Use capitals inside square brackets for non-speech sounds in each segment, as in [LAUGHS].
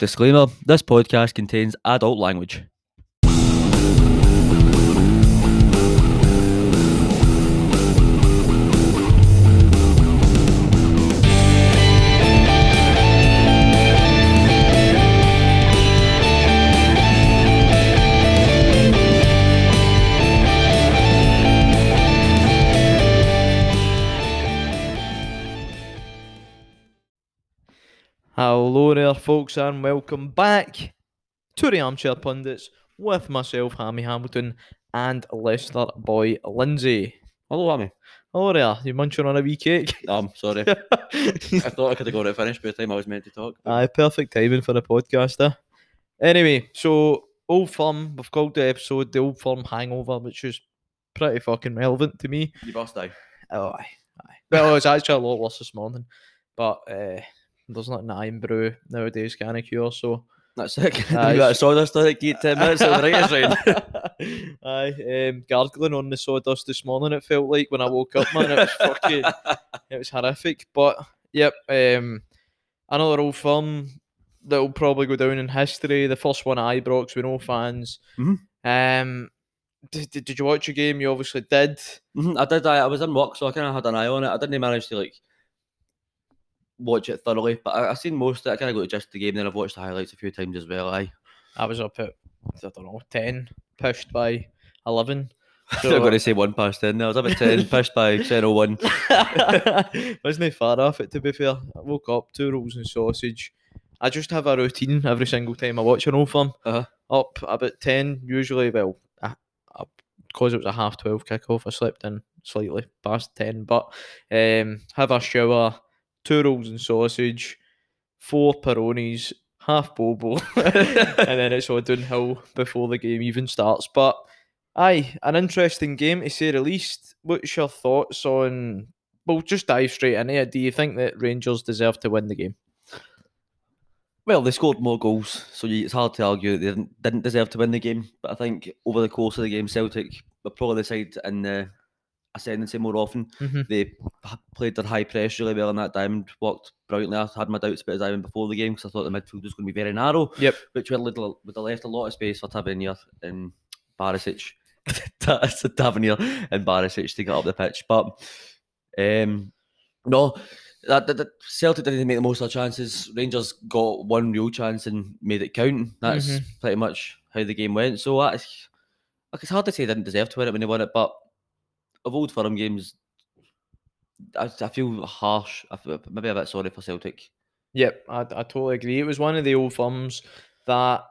Disclaimer this podcast contains adult language. Hello there, folks, and welcome back to the Armchair Pundits with myself, Hammy Hamilton, and Lester boy Lindsay. Hello, Hammy. Hello there, you munching on a wee cake? I'm [LAUGHS] sorry. [LAUGHS] I thought I could have got it finished by the time I was meant to talk. Aye, perfect timing for the podcaster. Anyway, so Old Firm, we've called the episode the Old Firm Hangover, which is pretty fucking relevant to me. You must die. Oh, aye, aye. Well, it's actually a lot worse this morning, but uh, there's nothing that Irn-Bru nowadays can cure, so. That's it. Aye, you got a s- sawdust to get 10 [LAUGHS] minutes of the right rain. [LAUGHS] Aye, um, gargling on the sawdust this morning. It felt like when I woke up, man. It was [LAUGHS] fucking, it was horrific. But yep, um, another old firm that will probably go down in history. The first one at Ibrox with no fans. Mhm. Um, did, did, did you watch a game? You obviously did. Mhm, I did. I, I was in work, so I kind of had an eye on it. I didn't manage to like watch it thoroughly, but I, I seen most of it. I kind of got of the game. Then I've watched the highlights a few times as well. I I was up at I don't know ten, pushed by eleven. So, I'm going to say one past 10 there. I was up at 10, [LAUGHS] pushed by 10.01. [LAUGHS] Wasn't it far off it to be fair? I woke up, two rolls and sausage. I just have a routine every single time I watch an old firm. Uh-huh. Up about 10, usually, well, because it was a half 12 kickoff, I slept in slightly past 10. But um, have a shower, two rolls and sausage, four Peronis, half Bobo, [LAUGHS] and then it's all downhill before the game even starts. But aye, an interesting game to say the least. What's your thoughts on? Well, just dive straight into it. Do you think that Rangers deserve to win the game? Well, they scored more goals, so it's hard to argue they didn't, didn't deserve to win the game. But I think over the course of the game, Celtic were probably the side in the ascendancy more often. Mhm. They played their high press really well, and that diamond worked brilliantly. I had my doubts about his diamond before the game because I thought the midfield was going to be very narrow. Yep. Which would have, little- would have left a lot of space for Tavernier and Barisic. [LAUGHS] That's a Tavernier and Barisic to get up the pitch. But um, no, that, that, that Celtic didn't make the most of their chances. Rangers got one real chance and made it count. That's Mhm. pretty much how the game went. So it's hard to say they didn't deserve to win it when they won it, but of old firm games, I, I feel harsh. I feel maybe a bit sorry for Celtic. Yep, I, I totally agree. It was one of the old firms that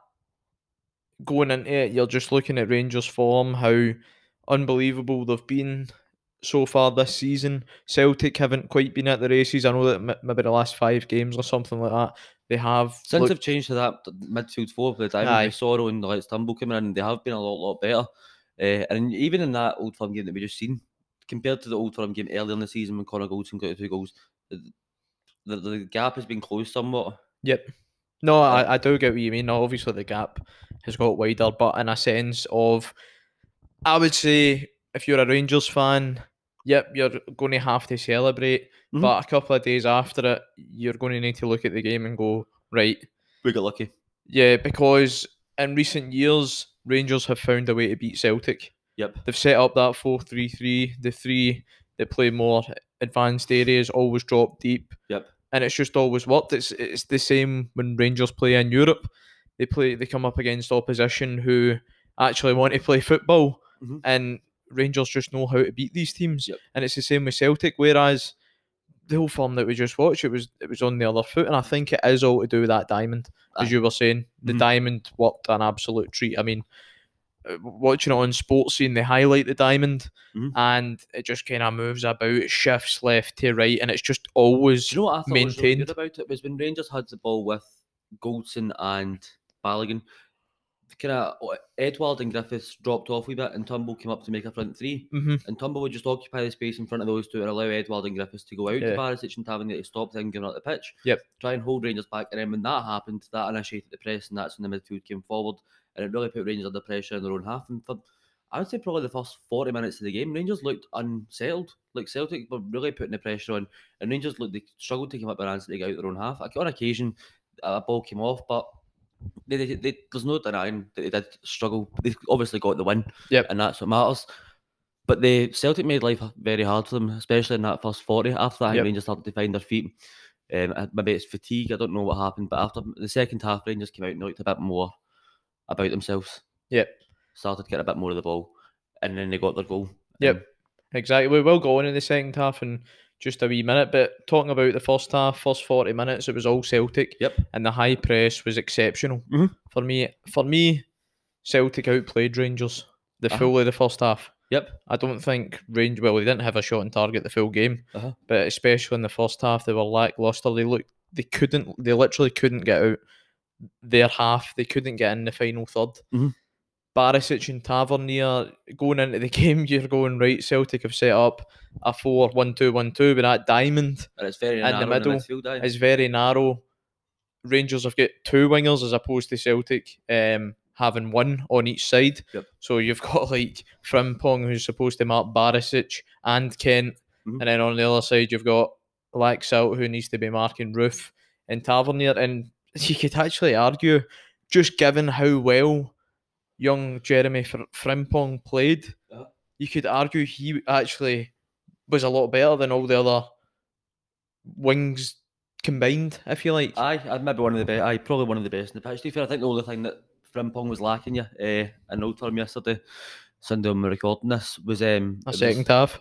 going into it, you're just looking at Rangers' form, how unbelievable they've been so far this season. Celtic haven't quite been at the races. I know that m- maybe the last five games or something like that, they have. Since looked- they've changed to that midfield four for the with Soro and Let's Turnbull coming in, they have been a lot, lot better. Uh, and even in that Old Firm game that we just seen, compared to the Old Firm game earlier in the season when Connor Goldson got two goals, the, the, the gap has been closed somewhat. Yep. No, I, I do get what you mean. Obviously, the gap has got wider, but in a sense of, I would say, if you're a Rangers fan, yep, you're going to have to celebrate. Mhm. But a couple of days after it, you're going to need to look at the game and go, right, We got lucky. yeah, because in recent years, Rangers have found a way to beat Celtic. Yep. They've set up that 4 3 3. The three that play more advanced areas always drop deep. Yep. And it's just always worked. It's it's the same when Rangers play in Europe. They play they come up against opposition who actually want to play football Mhm. and Rangers just know how to beat these teams. Yep. And it's the same with Celtic, whereas the whole form that we just watched, it was it was on the other foot. And I think it is all to do with that diamond. As you were saying, the Mhm. diamond worked an absolute treat. I mean, uh, watching it on Sportscene, they highlight the diamond Mhm. and it just kind of moves about, it shifts left to right, and it's just always Do you know what I thought was really maintained. good about it was when Rangers had the ball with Goldson and Balogun, kind of Edouard and Griffiths dropped off a wee bit, and Turnbull came up to make a front three. hmm And Turnbull would just occupy the space in front of those two and allow Edouard and Griffiths to go out Yeah. to Barisic and Tavernier to stop them giving up the pitch. Yep. Try and hold Rangers back. And then when that happened, that initiated the press, and that's when the midfield came forward. And it really put Rangers under pressure in their own half. And for, I would say probably the first 40 minutes of the game, Rangers looked unsettled. Like Celtic were really putting the pressure on, and Rangers looked, they struggled to come up with an answer to get out their own half. Like, on occasion, a ball came off, but they, they, they, there's no denying that they did struggle. They obviously got the win, Yep. and that's what matters. But the Celtic made life very hard for them, especially in that first 40. After that, Yep. Rangers started to find their feet. Um, uh, maybe it's fatigue, I don't know what happened, but after the second half, Rangers came out and looked a bit more about themselves. Yep. Started getting a bit more of the ball, and then they got their goal. Yep. Um, Exactly. We will go on in the second half in just a wee minute, but talking about the first half, first forty minutes, it was all Celtic. Yep. And the high press was exceptional Mhm. for me. For me, Celtic outplayed Rangers the Uh-huh. full of the first half. Yep. I don't think Range. Well, they didn't have a shot on target the full game, Uh-huh. but especially in the first half, they were lackluster. They looked. They couldn't. They literally couldn't get out their half. They couldn't get in the final 3rd Mhm. Barisic and Tavernier going into the [LAUGHS] game, you're going right. Celtic have set up a 4 1 2 1 2, but that diamond And it's very In the narrow middle in the midfield, aye. is very narrow. Rangers have got two wingers as opposed to Celtic um, having one on each side. Yep. So you've [LAUGHS] got like Frimpong who's supposed to mark Barisic and Kent, Mhm. and then on the other side you've got Laxalt who needs to be marking Roofe and Tavernier. And [LAUGHS] you could actually argue, just given how well young Jeremie Fr- Frimpong played, Uh-huh. you could argue he actually was a lot better than all the other wings combined, if you like. Aye, I'd maybe one of the best. Aye, probably one of the best in the pitch. To be fair, I think the only thing that Frimpong was lacking you uh, in Old Firm yesterday, Sunday when we we're recording this, was um a second was, half.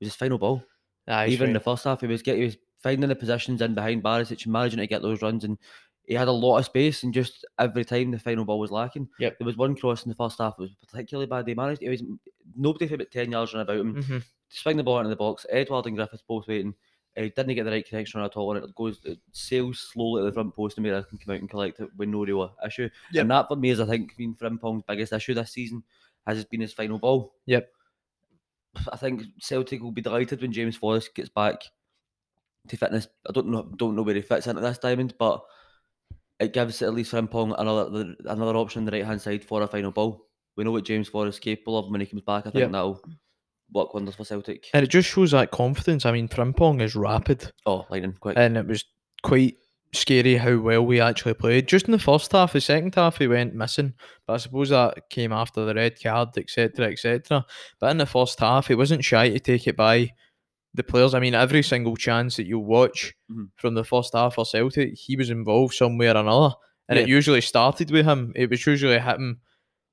was his final ball. Aye, Even in the first half, he was getting, he was finding the positions in behind Barisic and managing to get those runs, and he had a lot of space. And just every time the final ball was lacking, Yep. there was one cross in the first half that was particularly bad. They managed. It was nobody for about ten yards run about him. Mhm. swing the ball into the box. Edouard and Griffiths both waiting. Uh, didn't get the right connection at all, and it goes it sails slowly to the front post, and maybe I can come out and collect it with no real issue. Yep. And that for me is, I think, been Frimpong's biggest issue this season has been his final ball. Yep. I think Celtic will be delighted when James Forrest gets back to fitness. I don't know, don't know where he fits into this diamond, but it gives at least Frimpong another another option on the right hand side for a final ball. We know what James Forrest is capable of when he comes back. I think Yep. that'll work wonders for Celtic. And it just shows that confidence. I mean, Frimpong is rapid, Oh, lightning quick. and it was quite scary how well we actually played. Just in the first half, the second half he went missing, but I suppose that came after the red card, etc., etc. But in the first half, he wasn't shy to take it by the players. I mean, every single chance that you watch Mhm. from the first half for Celtic, he was involved somewhere or another, and it usually started with him. It was usually him.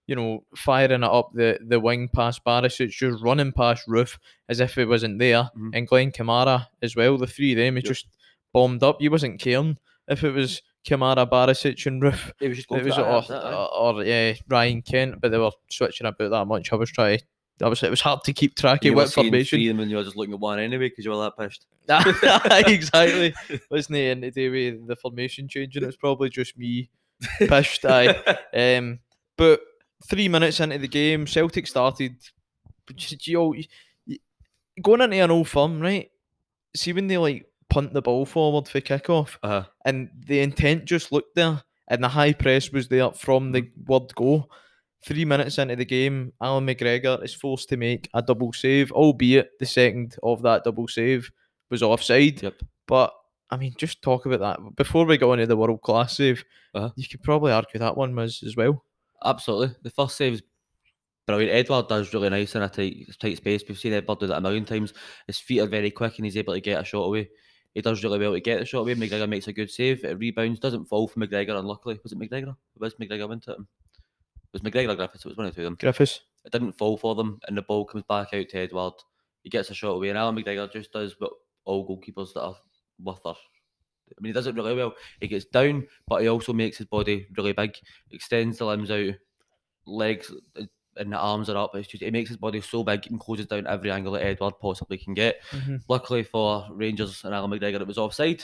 You know, firing it up the, the wing past Barisic, just running past Roofe as if it wasn't there, Mhm. and Glen Kamara as well. The three of them, he Yep. just bombed up. He wasn't caring if it was Kamara, Barisic, and Roofe. It was just going It was or, or, or, yeah, Ryan Kent, but they were switching about that much. I was trying. I was. It was hard to keep track of what formation. of when you were just looking at one anyway because you were that pissed. [LAUGHS] [LAUGHS] [LAUGHS] exactly. Wasn't it to do with the formation changing? It was probably just me pissed. Aye. Um, but three minutes into the game, Celtic started. You know, y- y- going into an old firm, right? See when they like punt the ball forward for kickoff, uh, and the intent just looked there, and the high press was there from the word go. Three minutes into the game, Allan McGregor is forced to make a double save, albeit the second of that double save was offside. Yep. But I mean, just talk about that before we go into the world class save. Uh-huh. You could probably argue that one was as well. absolutely. The first save's brilliant. Edouard does really nice in a tight, tight space. We've seen Edouard do that a million times. His feet are very quick and he's able to get a shot away. He does really well to get the shot away. McGregor makes a good save. It rebounds, doesn't fall for McGregor, unluckily. Was it McGregor? It was McGregor went at him. It was McGregor or Griffiths. It was one of the two of them. Griffiths. It didn't fall for them, and the ball comes back out to Edouard. He gets a shot away, and Allan McGregor just does what all goalkeepers that are worth their. I mean, he does it really well. He gets down, but he also makes his body really big, extends the limbs out, legs uh, and the arms are up. It's just he makes his body so big and closes down every angle that Edouard possibly can get. Mm-hmm. Luckily for Rangers and Allan McGregor, it was offside.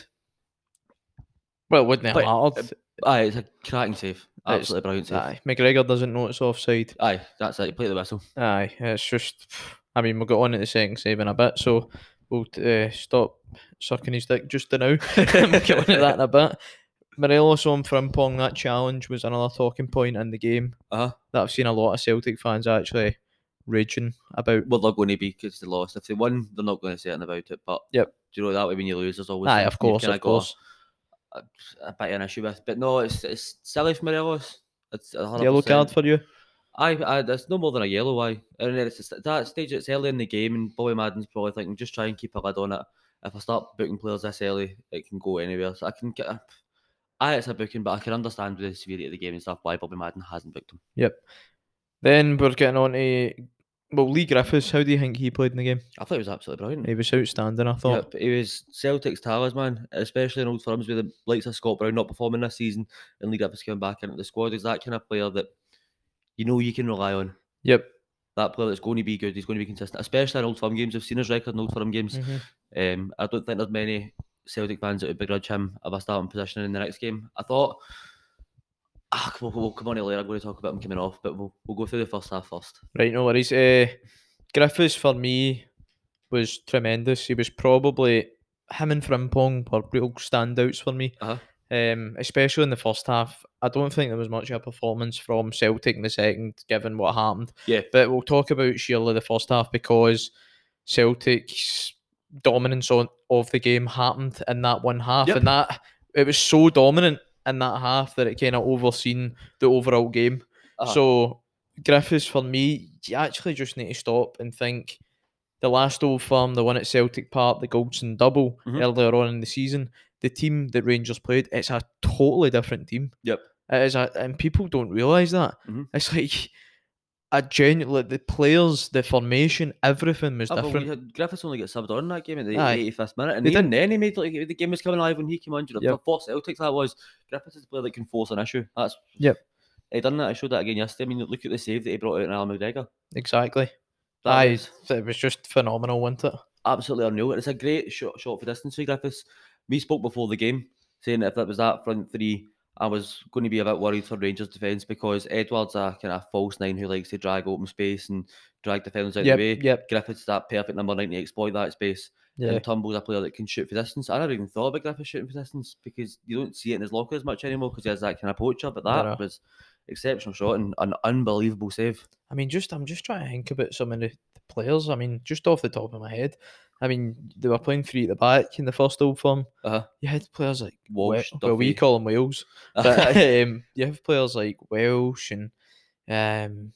Well, wouldn't But, mattered? Aye, it's a cracking save, It's- absolutely brilliant save. Aye, McGregor doesn't know it's offside. Aye, that's it. He played the whistle. Aye, it's just. I mean, we'll get on to the second save in a bit, so we'll uh, stop sucking his dick just now. [LAUGHS] we'll get on to that in a bit. Morelos on Frimpong, that challenge was another talking point in the game Uh-huh. that I've seen a lot of Celtic fans actually raging about. Well, they're going to be because they lost. If they won, they're not going to say anything about it. But Yep. do you know that way when you lose, there's always Aye, of course, of course. A, a bit of an issue with. But no, it's it's silly for Morelos. It's 100%. Yellow card for you. I, I, that's no more than a yellow. Why? And it's just at that stage. It's early in the game, and Bobby Madden's probably thinking, just try and keep a lid on it. If I start booking players this early, it can go anywhere. So I can get. I it's a booking, but I can understand with the severity of the game and stuff why Bobby Madden hasn't booked him. Yep. Then we're getting on to well Leigh Griffiths. How do you think he played in the game? I thought he was absolutely brilliant. He was outstanding. I thought. Yep, he was Celtic's talisman, especially in old firms with the likes of Scott Brown not performing this season and Leigh Griffiths coming back into the squad. Is that kind of player that you know you can rely on. Yep. That player that's going to be good, he's going to be consistent, especially in old firm games. I've seen his record in old firm games. Mhm. Um, I don't think there's many Celtic fans that would begrudge him of a starting position in the next game. I thought, ah, we'll, we'll come on to later. I'm going to talk about him coming off, but we'll, we'll go through the first half first. Right, no worries. Uh, Griffiths for me was tremendous. He was probably him and Frimpong were real standouts for me. Uh-huh. Um, especially in the first half. I don't think there was much of a performance from Celtic in the second, given what happened. Yeah. But we'll talk about sheerly the first half because Celtic's dominance on of the game happened in that one half, Yep. and that it was so dominant in that half that it kind of overseen the overall game. Uh-huh. So Griffiths for me, you actually just need to stop and think. The last old firm, the one at Celtic Park, the Goldson double Mhm. earlier on in the season, the team that Rangers played, it's a totally different team. Yep. It is a, and people don't realise that. Mhm. It's like a genuine the players, the formation, everything was oh, we different. had- Griffiths only got subbed on that game in the Aye. 85th minute, and They even then he made like the game was coming alive when he came on. You know, Yep. for Celtics that was Griffiths is a player that can force an issue. That's Yep. He done that. I showed that again yesterday. I mean, look at the save that he brought out in Allan McGregor. Exactly. That Aye, was it was just phenomenal, wasn't it? absolutely unreal. It's a great shot, shot for distance for Griffiths. We spoke before the game saying if that was that front three, I was going to be a bit worried for Rangers defence because Edouards a kind of false nine who likes to drag open space and drag defenders out Yep, the way. yep, Griffiths that perfect number nine to exploit that space. yeah. And Turnbull's a player that can shoot for distance. I never even thought about Griffiths shooting for distance because you don't see it in his locker as much anymore because he has that kind of poacher. But that No, no. was exceptional shot and an unbelievable save. I mean, just I'm just trying to think about some of the, the players. I mean, just off the top of my head, I mean, they were playing three at the back in the first old firm. Uh-huh. You had players like Walsh, Wel- well, we call them Wales, [LAUGHS] but um, you have players like Welsh and um,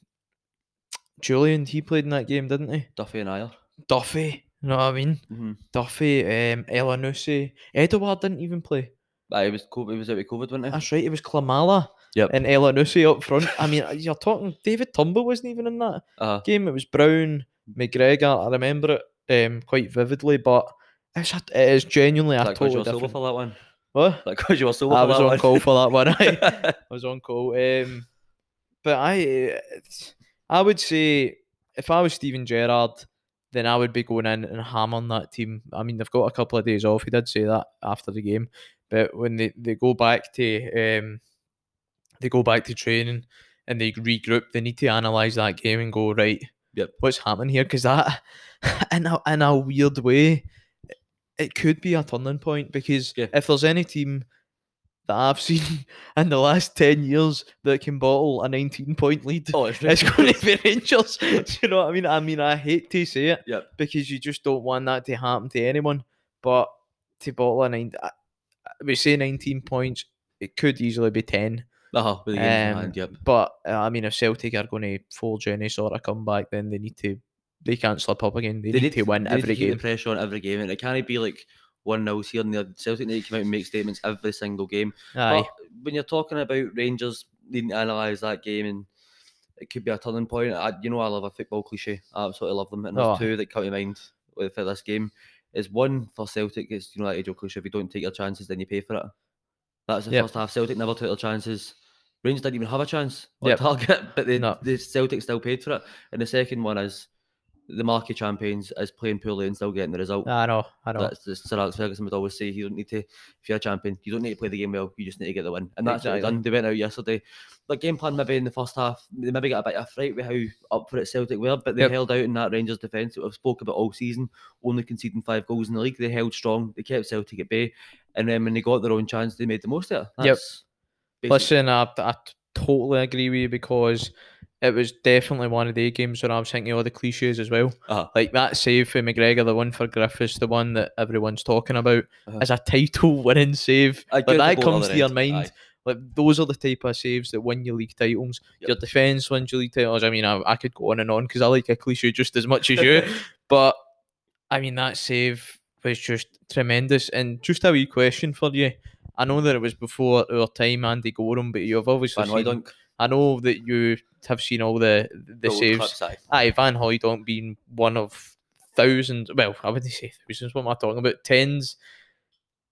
Jullien. He played in that game, didn't he? Duffy and Ajer. Duffy. You know what I mean? Mm-hmm. Duffy, um, Elyounoussi. Edouard didn't even play. Aye, he was COVID. He was out with COVID, wasn't he? That's right. It was Klimala Yep. and Elyounoussi up front. I mean, you're talking. David Turnbull wasn't even in that Uh, game. It was Brown, McGregor. I remember it um, quite vividly, but it's a, it is genuinely a that because you totally different. for that one. What? Because you were sober I was on one. call for that one. aye. [LAUGHS] I was on call. Um, but I, I would say if I was Steven Gerrard, then I would be going in and hammering that team. I mean, they've got a couple of days off. He did say that after the game, but when they, they go back to um, they go back to training and they regroup, they need to analyze that game and go right. Yep. What's happening here? Because that, [LAUGHS] in a, in a weird way, it could be a turning point. Because Yeah. if there's any team that I've [LAUGHS] seen in the last 10 years that can bottle a 19 point lead. Oh, it's, [LAUGHS] It's going to be Rangers. Do you know what I mean? I mean, I hate to say it Yep. because you just don't want that to happen to anyone. But to bottle a nine, I- I- we say 19 points, it could easily be 10. Uh-huh, with the game Um, hand, yep. But uh, I mean, if Celtic are going to forge any sort of comeback, then they need to, they can't slip up again. They, need, to win they need every to keep game. the pressure on every game, and it can't be like one 0 here and there. Celtic need to come out and make statements every single game. Aye. But when you're talking about Rangers needing to analyse that game and it could be a turning point, I, you know I love a football cliche. I absolutely love them. And there's Oh. two that come to mind with for this game. Is one for Celtic It's you know that age old cliche, if you don't take your chances then you pay for it. That's the Yep. first half. Celtic never took their chances. Rangers didn't even have a chance on Yep. target, [LAUGHS] but the, No. the Celtic still paid for it. And the second one is the marquee champions is playing poorly and still getting the result. I know, I know. That's the Sir Alex Ferguson would always say. You don't need to, if you're a champion, you don't need to play the game well. You just need to get the win, and that's what Exactly. they done. They went out yesterday. The game plan maybe in the first half, they maybe got a bit of fright with how up for it Celtic were, but they Yep. held out in that Rangers defence that we've spoke about all season, only conceding five goals in the league. They held strong. They kept Celtic at bay, and then when they got their own chance, they made the most of it. Yep. Listen, I, I totally agree with you because it was definitely one of the games where I was thinking all the cliches as well. Uh-huh. Like that save for McGregor, the one for Griffiths, the one that everyone's talking about, Uh-huh. as a title winning save. Like that comes to your end, mind. aye. Like those are the type of saves that win you league titles. Yep. Your defense wins you league titles. I mean, I, I could go on and on because I like a cliche just as much as you. [LAUGHS] but I mean, that save was just tremendous. And just a wee question for you. I know that it was before our time, Andy Goram, but you've obviously Van seen, I know that you have seen all the the old saves. aye. Aye, Van Hooijdonk being one of thousands. Well, I wouldn't say thousands. What am I talking about? Tens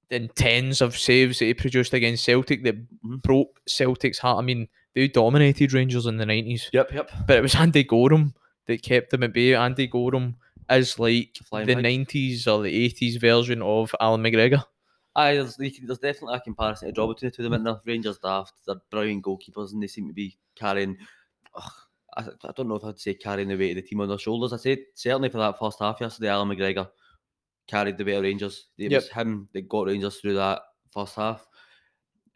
and tens of saves that he produced against Celtic that Mhm. broke Celtic's heart. I mean, they dominated Rangers in the nineties, Yep, yep. but it was Andy Goram that kept them at bay. Andy Goram is like Flying the nineties or the eighties version of Allan McGregor. Aye, there's, there's definitely a comparison to draw between the two of them. Rangers daft, they're brilliant goalkeepers, and they seem to be carrying. ugh, I, I don't know if I'd say carrying the weight of the team on their shoulders. I said certainly for that first half yesterday, Allan McGregor carried the weight of Rangers. It Yep. was him that got Rangers through that first half.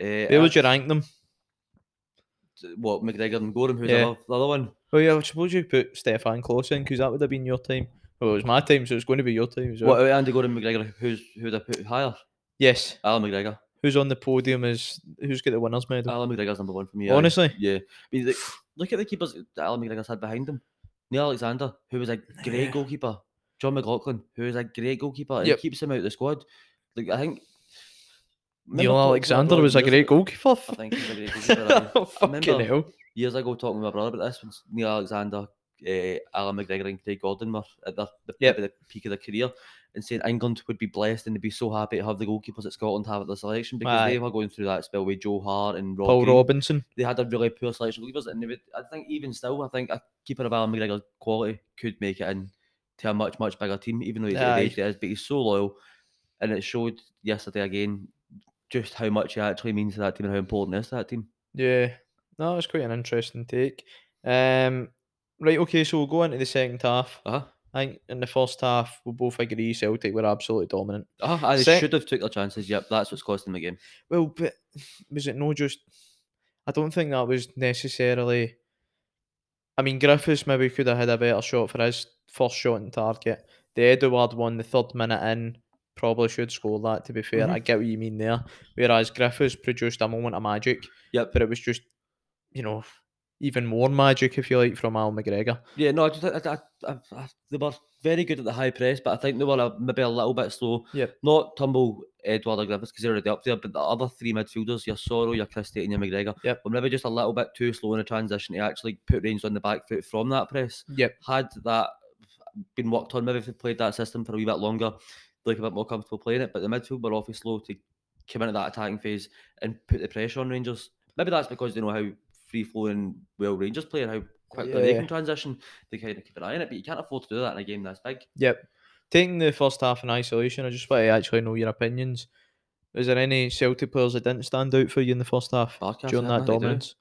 Uh, Where would you rank them? What McGregor and Goram? Who's Yeah. the, other, one? Well, yeah, I suppose you put Stefan Klos in because that would have been your time. Well, it was my time, so it's going to be your time as well. What Andy Goram, McGregor? Who's who'd I put higher? Yes. Allan McGregor. Who's on the podium is who's got the winners medal? Allan McGregor's number one for me. aye. Honestly, Yeah. I mean, like, look at the keepers that Allan McGregor's had behind him. Neil Alexander, who was a great Yeah. goalkeeper. Jon McLaughlin, who is a great goalkeeper. and Yep. keeps him out of the squad. Like I think Neil remember talking to my Alexander was a great goalkeeper. I think he's a great goalkeeper. [LAUGHS] oh, fucking remember- hell. Years ago, talking with my brother about this, when Neil Alexander, uh, Allan McGregor, and Craig Gordon were at the, Yep. the peak of their career, and saying England would be blessed and they'd be so happy to have the goalkeepers that Scotland have at their selection because Aye. they were going through that spell with Joe Hart and Rob Paul Green Robinson. they had a really poor selection of goalkeepers, and they would, I think even still, I think a keeper of Allan McGregor's quality could make it in to a much much bigger team, even though he's at the Aye. age he is. But he's so loyal, and it showed yesterday again just how much he actually means to that team and how important is to that team. Yeah. No, it's quite an interesting take. Um, right, okay, so we'll go into the second half. Uh huh. I think in the first half, we'll both agree Celtic were absolutely dominant. Uh-huh. They should have took their chances. Yep, that's what's costing the game. Well, but was it no just? I don't think that was necessarily. I mean, Griffiths maybe could have had a better shot for his first shot on target. The Edouard one, the third minute in, probably should score that. To be fair, Mhm. I get what you mean there. Whereas Griffiths produced a moment of magic, Yep. but it was just, you know, even more magic if you like from Al McGregor. Yeah, no, I just, I, I, I, they were very good at the high press, but I think they were a, maybe a little bit slow. Yep. Not Turnbull, Edouard or Griffiths because they're already up there, but the other three midfielders, your Soro, your Christie, and your McGregor, Yep. were maybe just a little bit too slow in the transition to actually put Rangers on the back foot from that press. Yep. Had that been worked on, maybe if they played that system for a wee bit longer, they'd look a bit more comfortable playing it. But the midfield were obviously slow to come into that attacking phase and put the pressure on Rangers. Maybe that's because they know how free flowing well Rangers play and how quickly they can transition. They kind of keep an eye on it, but you can't afford to do that in a game this big. Yep. Taking the first half in isolation, I just want to actually know your opinions. Is there any Celtic players that didn't stand out for you in the first half Barkas during that nothing to do. dominance?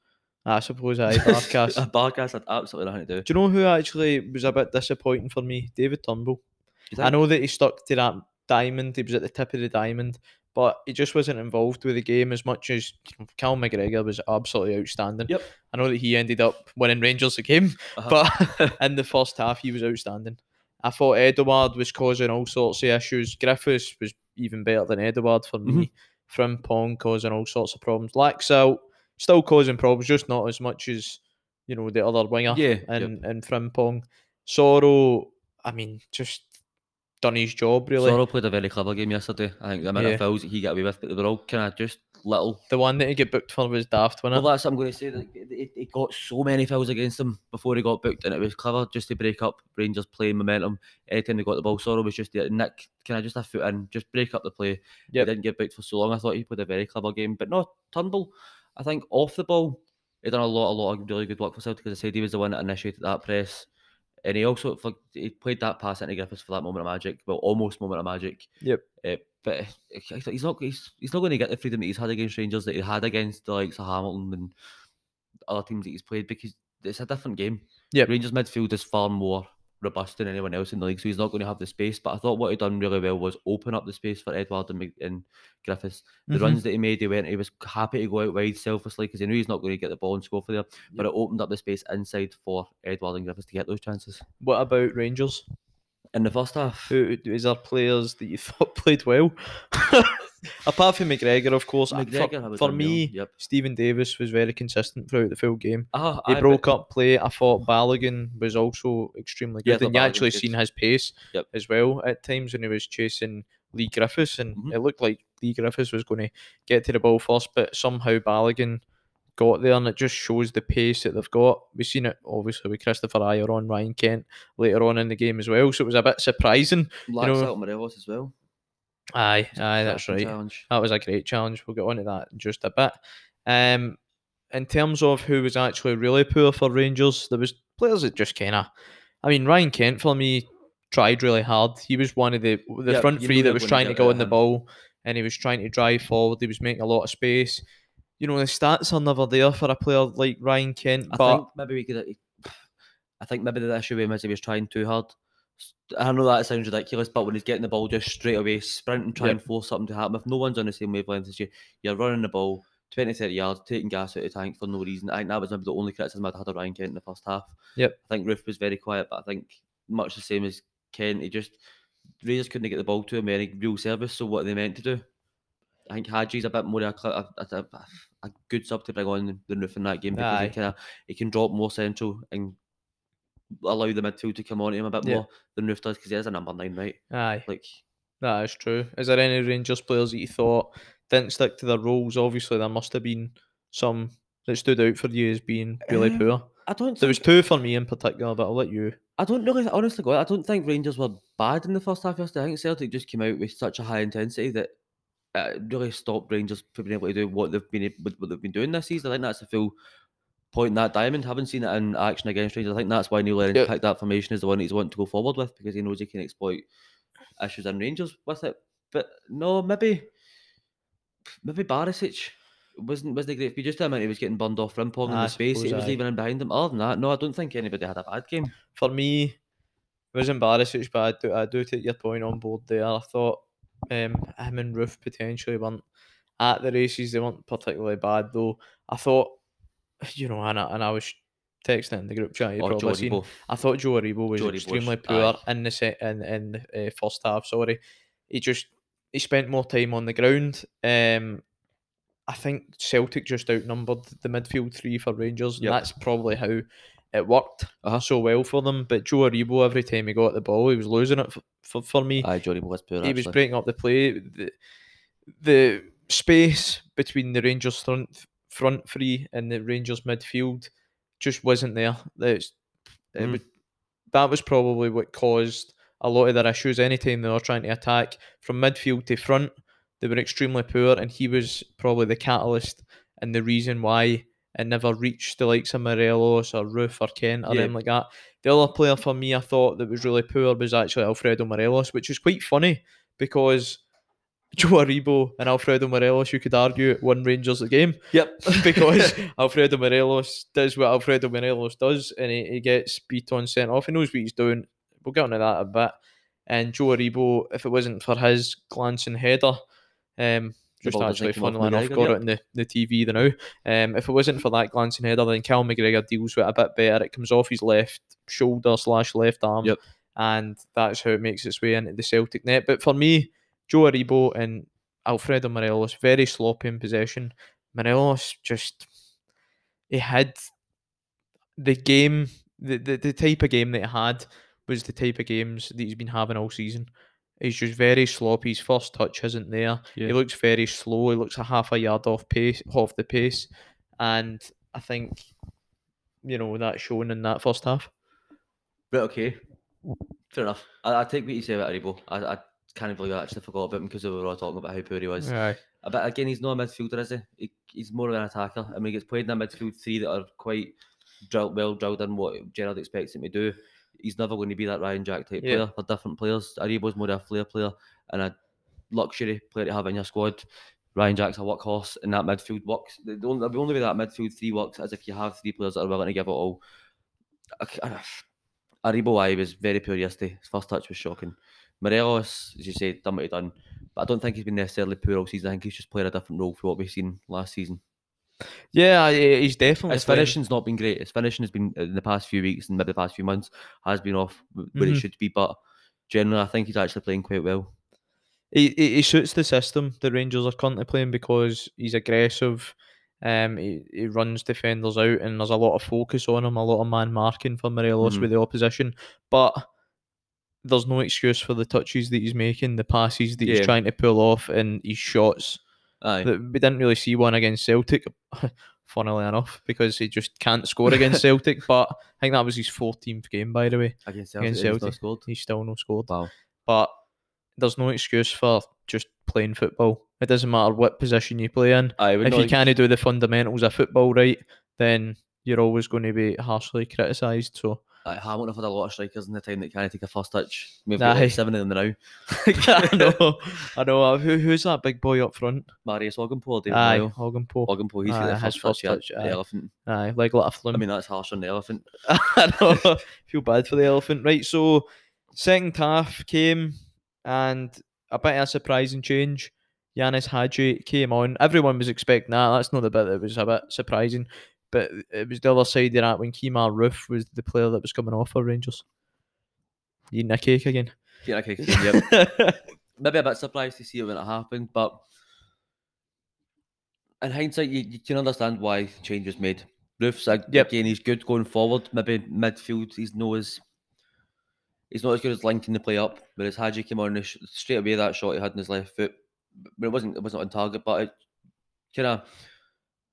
Ah, I suppose I [LAUGHS] Barkas. [LAUGHS] Barkas had absolutely nothing to do. Do you know who actually was a bit disappointing for me? David Turnbull. I know that he stuck to that diamond. He was at the tip of the diamond, but he just wasn't involved with the game as much as Cal McGregor was absolutely outstanding. Yep. I know that he ended up winning Rangers the game, Uh-huh. but [LAUGHS] in the first half he was outstanding. I thought Edouard was causing all sorts of issues. Griffiths was even better than Edouard for me. Frimpong causing all sorts of problems. Laxalt still causing problems, just not as much as you know the other winger Yeah, yep. and and Frimpong. Soro, I mean, just done his job really. Soro played a very clever game yesterday. I think the amount Yeah. of fouls that he got away with, but they were all kind of just little. The one that he got booked for was daft, wasn't Well, that's what I'm going to say. That he, got so many fouls against him before he got booked, and it was clever just to break up Rangers' playing momentum. Anytime they got the ball, Soro was just there. Nick, can I just have foot in, just break up the play? He didn't get booked for so long. I thought he played a very clever game, but no, Turnbull. I think off the ball, he done a lot, a lot of really good work for Celtic. As I said, he was the one that initiated that press, and he also for, he played that pass into Griffiths for that moment of magic. Well, almost moment of magic. Yep. Uh, but he's not he's, he's not going to get the freedom that he's had against Rangers that he had against the likes of Hamilton and other teams that he's played because it's a different game. Yeah. Rangers midfield is far more robust than anyone else in the league, so he's not going to have the space. But I thought what he done really well was open up the space for Edouard and, and Griffiths. The Mhm. runs that he made, he went, he was happy to go out wide selflessly because he knew he's not going to get the ball and score for there. But it opened up the space inside for Edouard and Griffiths to get those chances. What about Rangers? In the first half, Who is there players that you [LAUGHS] thought played well? [LAUGHS] [LAUGHS] Apart from McGregor, of course. McGregor, for for me, yep. Steven Davis was very consistent throughout the full game. Ah, He aye, broke but- up play. I thought Balogun was also extremely Yeah, I good, and you actually seen his pace Yep. as well at times when he was chasing Leigh Griffiths, and Mhm. it looked like Leigh Griffiths was going to get to the ball first, but somehow Balogun got there, and it just shows the pace that they've got. We've seen it obviously with Kristoffer Ajer on Ryan Kent later on in the game as well, so it was a bit surprising. Lax know- out Morelos as well. Aye, aye, that's right. Challenge. That was a great challenge. We'll get on to that in just a bit. Um, in terms of who was actually really poor for Rangers, there was players that just kind of. I mean, Ryan Kent for me tried really hard. He was one of the the Yeah, front three that was trying gonna go in the ball, and he was trying to drive forward. He was making a lot of space. You know, the stats are never there for a player like Ryan Kent, I but think maybe we could. I think maybe the issue with him is he was trying too hard. I know that sounds ridiculous, but when he's getting the ball just straight away, sprint and try and force something to happen. If no one's on the same wavelength as you, you're running the ball 20, 30 yards, taking gas out of the tank for no reason. I think that was maybe the only criticism I'd had of Ryan Kent in the first half. Yep. I think Roofe was very quiet, but I think much the same as Kent, he just Rangers couldn't get the ball to him any real service. So what are they meant to do? I think Hagi's a bit more of a, a, a, a, good sub to bring on than Roofe in that game because Aye. he kind of he can drop more central and allow the midfield to come on to him a bit Yeah. more than Roofe does because he is a number nine, right? aye. Like That is true. Is there any Rangers players that you thought didn't stick to their roles? Obviously, there must have been some that stood out for you as being really Um, poor. I don't. There was two for me in particular, but I'll let you. I don't really, honestly, God, I don't think Rangers were bad in the first half yesterday. I think Celtic just came out with such a high intensity that it really stopped Rangers from being able to do what they've been what they've been doing this season. I think that's the full point in that diamond. Haven't seen it in action against Rangers. I think that's why Neil Lennon Yeah. picked that formation as the one he's wanting to go forward with because he knows he can exploit issues in Rangers with it. But no, maybe maybe Barisic wasn't wasn't great. If you just a minute he was getting burned off Frimpong in I the space he suppose, was aye. leaving in behind him. Other than that, no, I don't think anybody had a bad game. For me, it was embarrassing, but I do, I do take your point on board there. I thought um, him and Roofe potentially weren't at the races. They weren't particularly bad, though. I thought, [LAUGHS] you know, and I, and I was texting in the group chat. You Or probably Joe seen. Aribo. I thought Joe Aribo was Joe Aribo extremely poor aye. in the set in in the uh, first half. Sorry, he just he spent more time on the ground. Um, I think Celtic just outnumbered the midfield three for Rangers, and Yep. that's probably how it worked Uh-huh. so well for them. But Joe Aribo, every time he got the ball, he was losing it for, for, for me Aye, Johnny was poor. he was breaking up the play. The, the space between the Rangers front front three and the Rangers midfield just wasn't there. That's Mm. that was probably what caused a lot of their issues. Anytime they were trying to attack from midfield to front, they were extremely poor, and he was probably the catalyst and the reason why it never reached the likes of Morelos or Roofe or Kent or Yeah. them like that. The other player for me I thought that was really poor was actually Alfredo Morelos, which is quite funny because Joe Aribo and Alfredo Morelos, you could argue, won Rangers the game Yep. [LAUGHS] [LAUGHS] because Alfredo Morelos does what Alfredo Morelos does and he, he gets beat on sent off. He knows what he's doing. We'll get on to that a bit. And Joe Aribo, if it wasn't for his glancing header, um, just actually doesn't come off funnily enough, got yep. it in the, the TV the now. Um, if it wasn't for that glancing header, then Cal McGregor deals with it a bit better. It comes off his left shoulder slash left arm, Yep. and that's how it makes its way into the Celtic net. But for me, Joe Aribo and Alfredo Morelos very sloppy in possession. Morelos just he had the game, the, the the type of game that he had was the type of games that he's been having all season. He's just very sloppy. His first touch isn't there. Yeah. He looks very slow. He looks a half a yard off pace, off the pace, and I think you know that shown in that first half. Right, okay. Fair enough. I, I take what you say about Aribo. I, I can't believe I actually forgot about him because we were all talking about how poor he was. Aye. Uh, But again, he's not a midfielder, is he? he? He's more of an attacker. I mean, he gets played in a midfield three that are quite drilled, well drilled in what Gerrard expects him to do. He's never going to be that Ryan Jack type Yeah. player. They're different players. Aribo's more of a flair player and a luxury player to have in your squad. Ryan Jack's a workhorse, and that midfield works. The only, the only way that midfield three works is if you have three players that are willing to give it all. I, c- I- Aribo I was very poor yesterday. His first touch was shocking. Morelos, as you say, done what he done. But I don't think he's been necessarily poor all season. I think he's just playing a different role for what we've seen last season. Yeah, he's definitely His playing- finishing's not been great. His finishing has been in the past few weeks and maybe the past few months has been off wh- where it Mhm. should be. But generally, I think he's actually playing quite well. he, he he suits the system the Rangers are currently playing because he's aggressive. Um, he, he runs defenders out, and there's a lot of focus on him, a lot of man marking for Morelos Mhm. with the opposition. But there's no excuse for the touches that he's making, the passes that he's trying to pull off, and his shots. Aye. that we didn't really see one against Celtic, [LAUGHS] funnily enough, because he just can't score against [LAUGHS] Celtic. But I think that was his 14th game, by the way. against Celtic, against he's not scored. He's still no scored. Wow. But there's no excuse for just playing football. It doesn't matter what position you play in. Aye, If you can't do the fundamentals of football right, then you're always going to be harshly criticised. So Aye, Hamilton have had a lot of strikers in the time that can't take a first touch. We've got like seven of them now. [LAUGHS] [LAUGHS] I know, I know. uh, Who, who's that big boy up front? Marios David Aye, Moyo. Ogkmpoe. Ogkmpoe, he's got the first, first touch, the elephant. Aye, like a flim. I mean, that's harsh on the elephant. [LAUGHS] I know. Feel bad for the elephant. Right, so second half came and a bit of a surprising change. Ianis Hagi came on. Everyone was expecting that. That's not the bit that was a bit surprising. But it was the other side of that when Kemar Roofe was the player that was coming off for Rangers. Eating a cake again. Yeah, okay, yep. [LAUGHS] Maybe a bit surprised to see it when it happened, but in hindsight, you, you can understand why change was made. Roofe's ag- Yep. again, he's good going forward. Maybe midfield, he's no as he's not as good as linking the play up. Whereas Hagi came on sh- straight away that shot he had in his left foot, but it wasn't it wasn't on target, but it kind of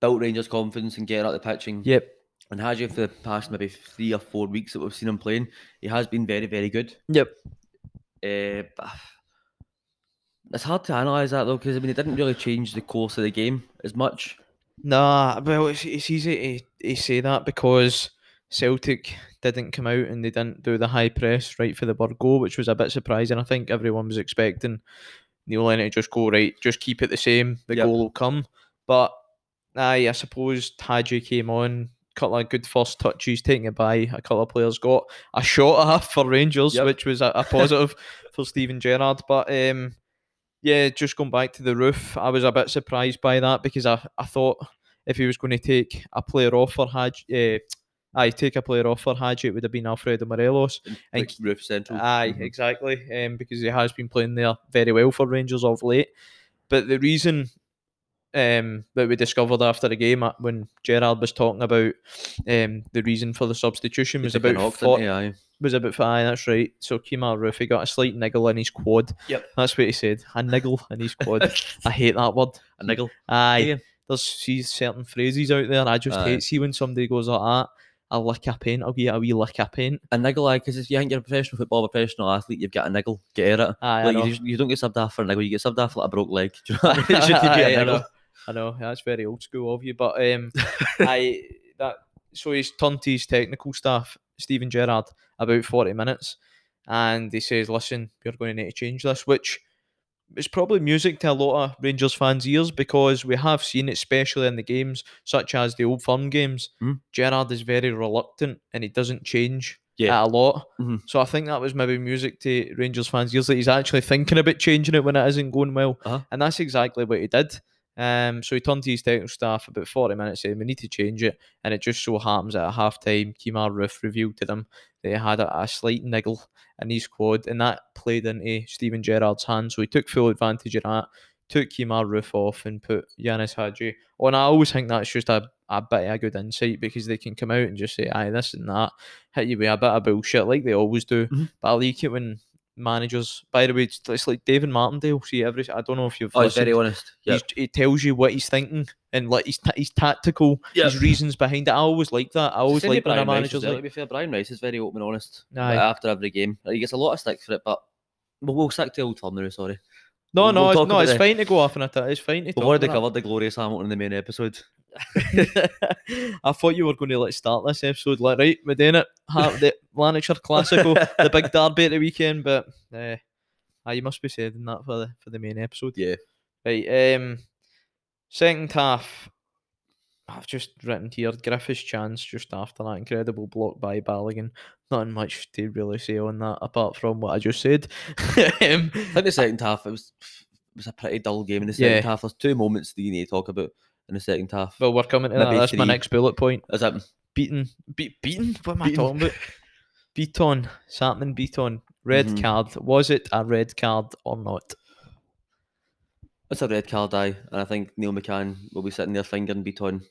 built Rangers' confidence and getting out the pitching. yep. And Hagi for the past maybe three or four weeks that we've seen him playing, he has been very very good. Yep. Uh, but it's hard to analyse that though, because I mean, it didn't really change the course of the game as much. Nah, well, it's, it's easy to, to say that because Celtic didn't come out and they didn't do the high press right for the bird goal, which was a bit surprising. I think everyone was expecting Neil Lennon to just go right, just keep it the same, the Yep. goal will come. But aye, I suppose Hagi came on, couple of good first touches, taking it by a couple of players, got a shot half for Rangers, Yep. which was a, a positive [LAUGHS] for Steven Gerrard. But um, yeah, just going back to the Roofe, I was a bit surprised by that because I, I thought if he was going to take a player off for Hagi, uh, aye, take a player off for Hagi, it would have been Alfredo Morelos. And Like Roofe central. Aye, Mhm. exactly. Um, because he has been playing there very well for Rangers of late. But the reason um that we discovered after the game when Gerrard was talking about um the reason for the substitution was about didn't fort- was about aye, that's right. So Kemar he got a slight niggle in his quad. Yep. That's what he said. A niggle in his quad. [LAUGHS] I hate that word. a niggle. Aye. Yeah. There's see certain phrases out there I just Aye. hate. See when somebody goes like that, I'll lick a paint, I'll get a wee lick a paint. A niggle, aye, because if you think you're a professional football, professional athlete, you've got a niggle. Get at it. Aye, like you, you don't get subbed off for a niggle, you get subbed off for like a broke leg. [LAUGHS] [LAUGHS] Do you know what I mean? It should be Aye, a niggle. I know that's very old school of you, but um, [LAUGHS] I that so he's turned to his technical staff, Steven Gerrard, about forty minutes, and he says, "Listen, we're going to need to change this," which is probably music to a lot of Rangers fans' ears because we have seen, it, especially in the games such as the Old Firm games, Mm. Gerrard is very reluctant and he doesn't change Yeah. a lot. Mhm. So I think that was maybe music to Rangers fans' ears that he's actually thinking about changing it when it isn't going well. Uh-huh. And that's exactly what he did. Um, so he turned to his technical staff about 40 minutes saying, We need to change it. And it just so happens that at half time, Kemar Roofe revealed to them that he had a, a slight niggle in his quad, and that played into Steven Gerrard's hands. So he took full advantage of that, took Kemar Roofe off, and put Ianis Hagi on. I always think that's just a, a bit of a good insight because they can come out and just say, Aye, this and that, hit you with a bit of bullshit like they always do. Mhm. But I like it when managers, by the way, it's, it's like David Martindale. See, every I don't know if you've Oh, listened very honest. Yeah. He's, he tells you what he's thinking and like he's, ta- he's tactical, Yep. his reasons behind it. I always like that. I always like when a Brian Rice manager's like, to be fair, Brian Rice is very open and honest Aye. after every game. He gets a lot of stick for it, but we'll, we'll stick to Old Firm now, sorry. no, we'll- no, we'll it's, no, it's the- fine to go off on it. It's fine to We've talk already covered the glorious Hamilton in the main episode. [LAUGHS] I thought you were going to like start this episode like right, we're doing it. Ha- the Lanarkshire Classical, the big [LAUGHS] derby at the weekend, but uh, ah, you must be saving that for the for the main episode. Yeah. Right. Um, second half, I've just written here Griffith's chance just after that incredible block by Balogun. Nothing much to really say on that apart from what I just said. [LAUGHS] um, I think the second half it was it was a pretty dull game in the second Yeah. half. There's two moments that you need to talk about in the second half. well, we're coming to that. That's my three. next bullet point. Is that Beaten, beat, beaten. What am I Beaten. talking about? [LAUGHS] Bitton, Satman Bitton. Red Mhm. card. Was it a red card or not? it's a red card eye, and I think Neil McCann will be sitting there fingering Bitton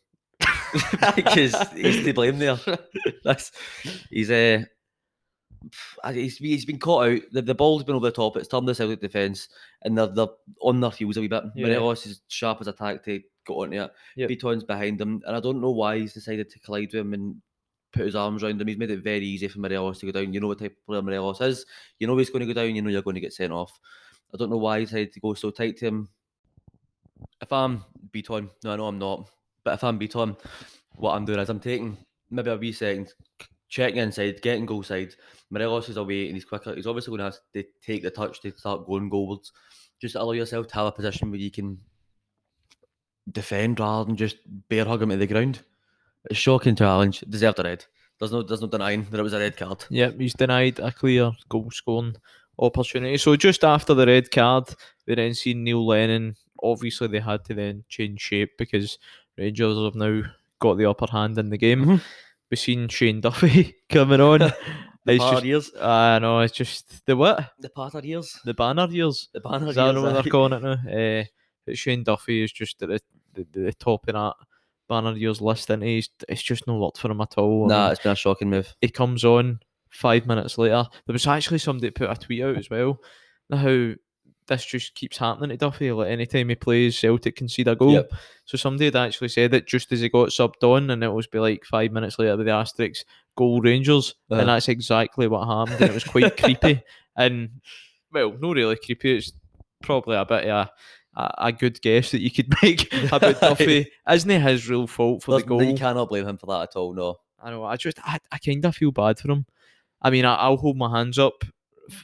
because [LAUGHS] [LAUGHS] he's to blame there. That's he's uh, he's he's been caught out. The, the ball's been over the top. It's turned the Celtic defence, and they're they're on their heels a wee bit. Yeah. Morelos is sharp as a tack to go onto it. Yep. Beaton's behind him, and I don't know why he's decided to collide with him and put his arms around him. He's made it very easy for Morelos to go down. You know what type of player Morelos is. You know he's going to go down. You know you're going to get sent off. I don't know why he decided to go so tight to him. If I'm Beaton, no, I know I'm not. But if I'm Beaton, what I'm doing is I'm taking maybe a wee second, checking inside, getting goal side. Morelos is away and he's quicker. He's obviously going to have to take the touch to start going goalwards. Just allow yourself to have a position where you can defend rather than just bear hug him to the ground. It's shocking challenge. Deserved a red. There's no, there's no denying that it was a red card. Yep, he's denied a clear goal scoring opportunity. So just after the red card, we then seen Neil Lennon. Obviously, they had to then change shape because Rangers have now got the upper hand in the game. Mhm. We've seen Shane Duffy [LAUGHS] coming on. [LAUGHS] The It's banner just, ears. I know it's just the what The patter years. the banner years. The banner Is that ears. what they're calling it now? Uh, but Shane Duffy is just at the, the, the top of that banner years list, and he's it's just no lot for him at all. I Nah, mean, it's been a shocking move. he comes on five minutes later. There was actually somebody that put a tweet out as well. Now how this just keeps happening to Duffy. Like anytime he plays, Celtic concede a goal. Yep. So somebody had actually said it just as he got subbed on, and it was be like five minutes later with the asterisks goal Rangers, Uh-huh. and that's exactly what happened. And it was quite creepy, [LAUGHS] and well, not really creepy. It's probably a bit of a, a, a good guess that you could [LAUGHS] make [LAUGHS] about Duffy. Isn't it his real fault for the goal? You cannot blame him for that at all. No. I know. I just, I, I kind of feel bad for him. I mean, I, I'll hold my hands up.